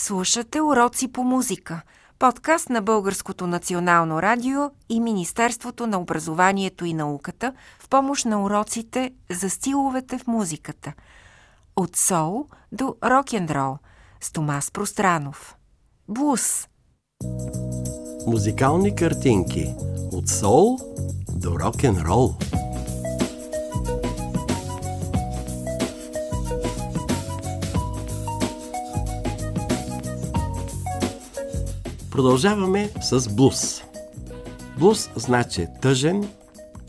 Слушате уроци по музика. Подкаст на Българското национално радио и Министерството на образованието и науката в помощ на уроците за стиловете в музиката. От сол до рок-н-рол с Томас Пространов. Блуз. Музикални картинки от сол до рок-н-рол. Продължаваме с блуз. Блуз значи тъжен,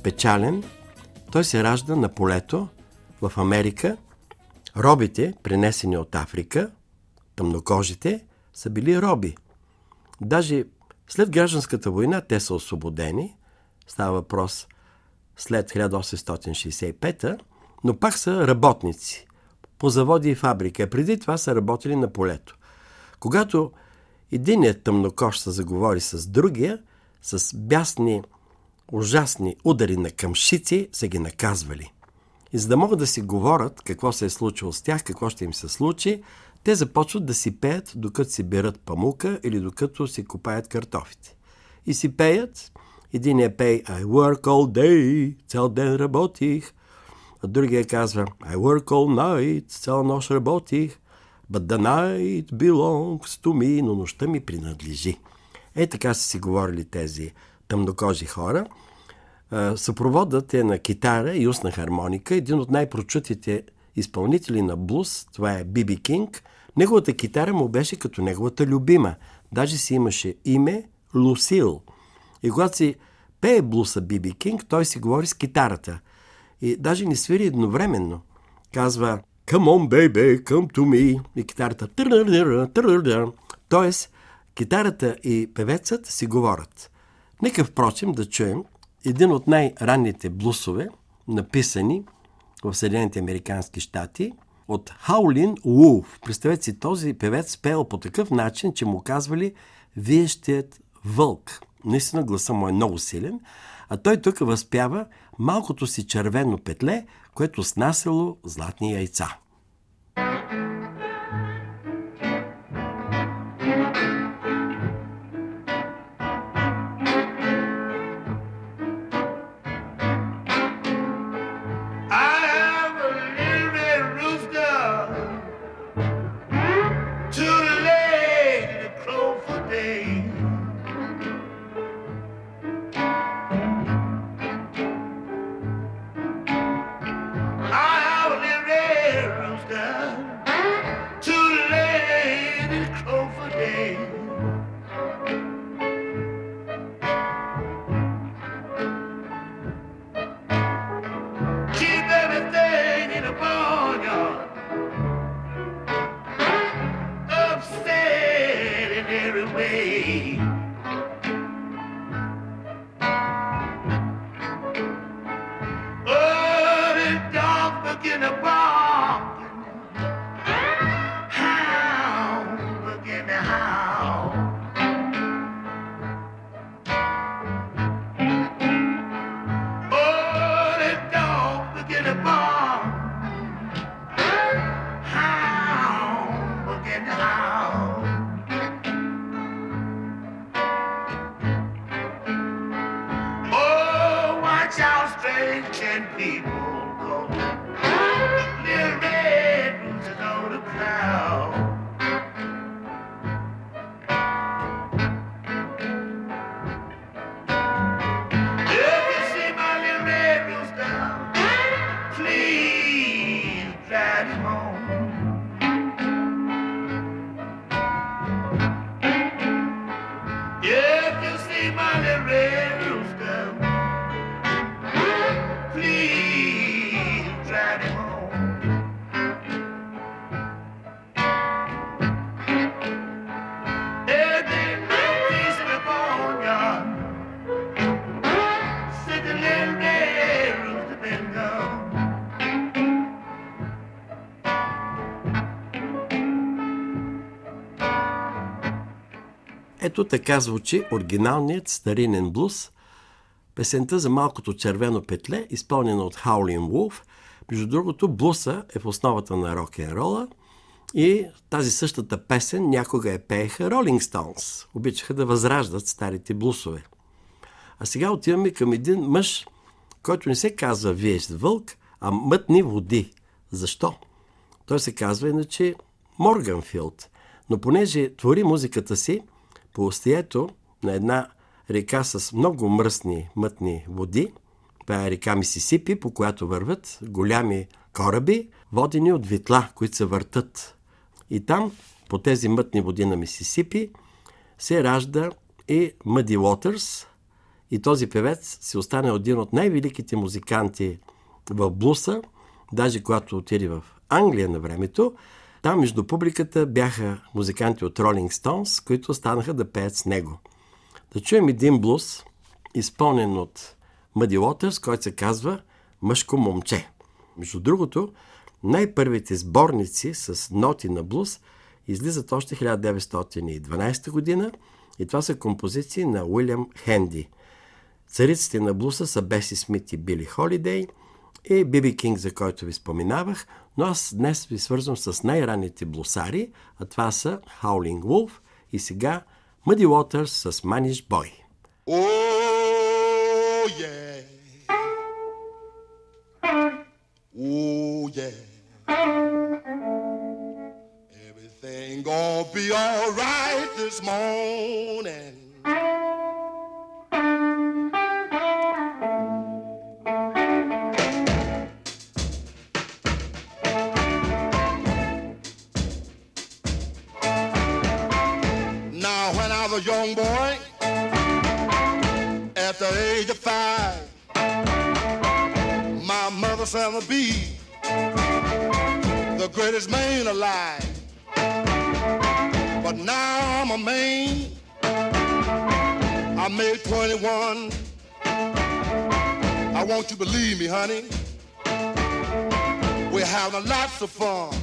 печален. Той се ражда на полето в Америка. Робите, принесени от Африка, тъмнокожите, са били роби. Даже след гражданската война те са освободени. Става въпрос след 1865 но пак са работници по заводи и фабрика. Преди това са работили на полето. Когато Единият тъмнокож се заговори с другия, с бясни, ужасни удари на къмшици са ги наказвали. И за да могат да си говорят какво се е случило с тях, какво ще им се случи, те започват да си пеят, докато си берат памука или докато си копаят картофите. И си пеят. Единият пей I work all day, цял ден работих. А другия казва I work all night, цял нощ работих. But the night belongs to me, но нощта ми принадлежи. Е, така са си говорили тези тъмнокожи хора. Съпроводът е на китара и устна хармоника. Един от най-прочутите изпълнители на блуз, това е Биби Кинг. Неговата китара му беше като неговата любима. Даже си имаше име Лусил. И когато си пее блуса Биби Кинг, той си говори с китарата. И даже не свири едновременно. Казва Come on, baby, come to me. И китарата. Тоест, китарата и певецът си говорят. Нека, впрочем, да чуем един от най-ранните блусове, написани в Съединените Американски щати, от Хаулин Уф. Представете си, този певец пел по такъв начин, че му казвали Виещият вълк. Наистина гласа му е много силен, а той тук възпява малкото си червено петле, което снасяло златни яйца. I can be Ето така звучи оригиналният старинен блуз, песента за малкото червено петле, изпълнена от Хаулин Вулф. Между другото, блуса е в основата на рок н рола И тази същата песен някога я пееха Ролинг Стоунс. Обичаха да възраждат старите блусове. А сега отиваме към един мъж, който не се казва Виещ вълк, а мътни води. Защо? Той се казва иначе Морганфилд. Но понеже твори музиката си по остието на една река с много мръсни мътни води, това е река Мисисипи, по която върват голями кораби, водени от витла, които се въртат. И там, по тези мътни води на Мисисипи, се ражда и Мъди Уотърс. И този певец се остане един от най-великите музиканти в блуса, даже когато отиде в Англия на времето, там между публиката бяха музиканти от Rolling Stones, които станаха да пеят с него. Да чуем един блуз, изпълнен от Мъди Уотърс, който се казва Мъжко момче. Между другото, най-първите сборници с ноти на блуз излизат още 1912 година и това са композиции на Уилям Хенди. Цариците на блуса са Беси Смит и Били Холидей и Биби Кинг, за който ви споменавах, но аз днес ви свързвам с най-ранните блусари, а това са Howling Wolf и сега Muddy Waters с Manish Boy. Oh, yeah. Oh, yeah. Everything gonna be all right this morning. Was young boy, at the age of five, my mother said to be the greatest man alive. But now I'm a man. I made 21. I want you to believe me, honey. We're having lots of fun.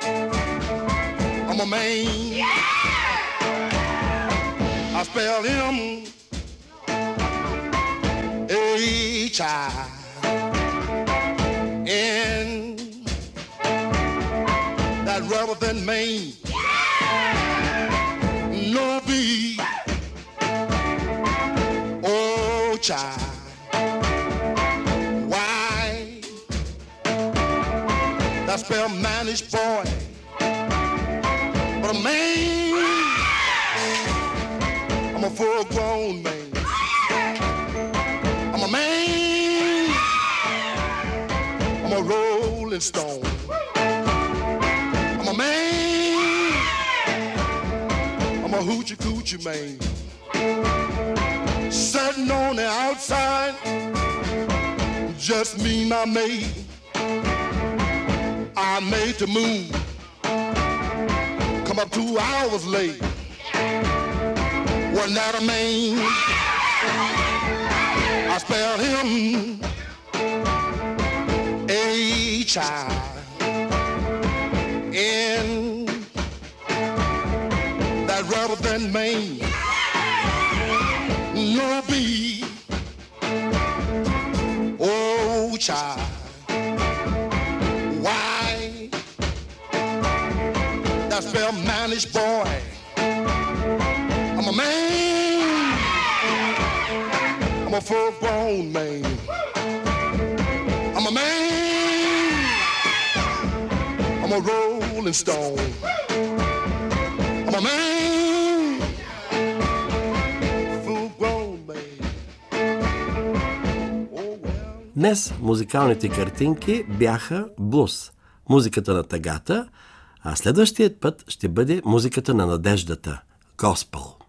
I'm a man. I spell him H I N. That rather than Maine. No B. Oh, child. Why? That spell managed boy. I'm a grown man. I'm a man. I'm a rolling stone. I'm a man. I'm a hoochie coochie man. Sitting on the outside, just me, my mate. I made the move. Come up two hours late. Wasn't that a man? I spelled him H I N. That rather than Maine. No B. Oh, child. Why? That spell manish boy. I'm a man. I'm a full grown man. I'm a man. I'm a rolling stone. I'm a man. Oh. Днес музикалните картинки бяха блуз, музиката на тъгата, а следващият път ще бъде музиката на надеждата – госпел.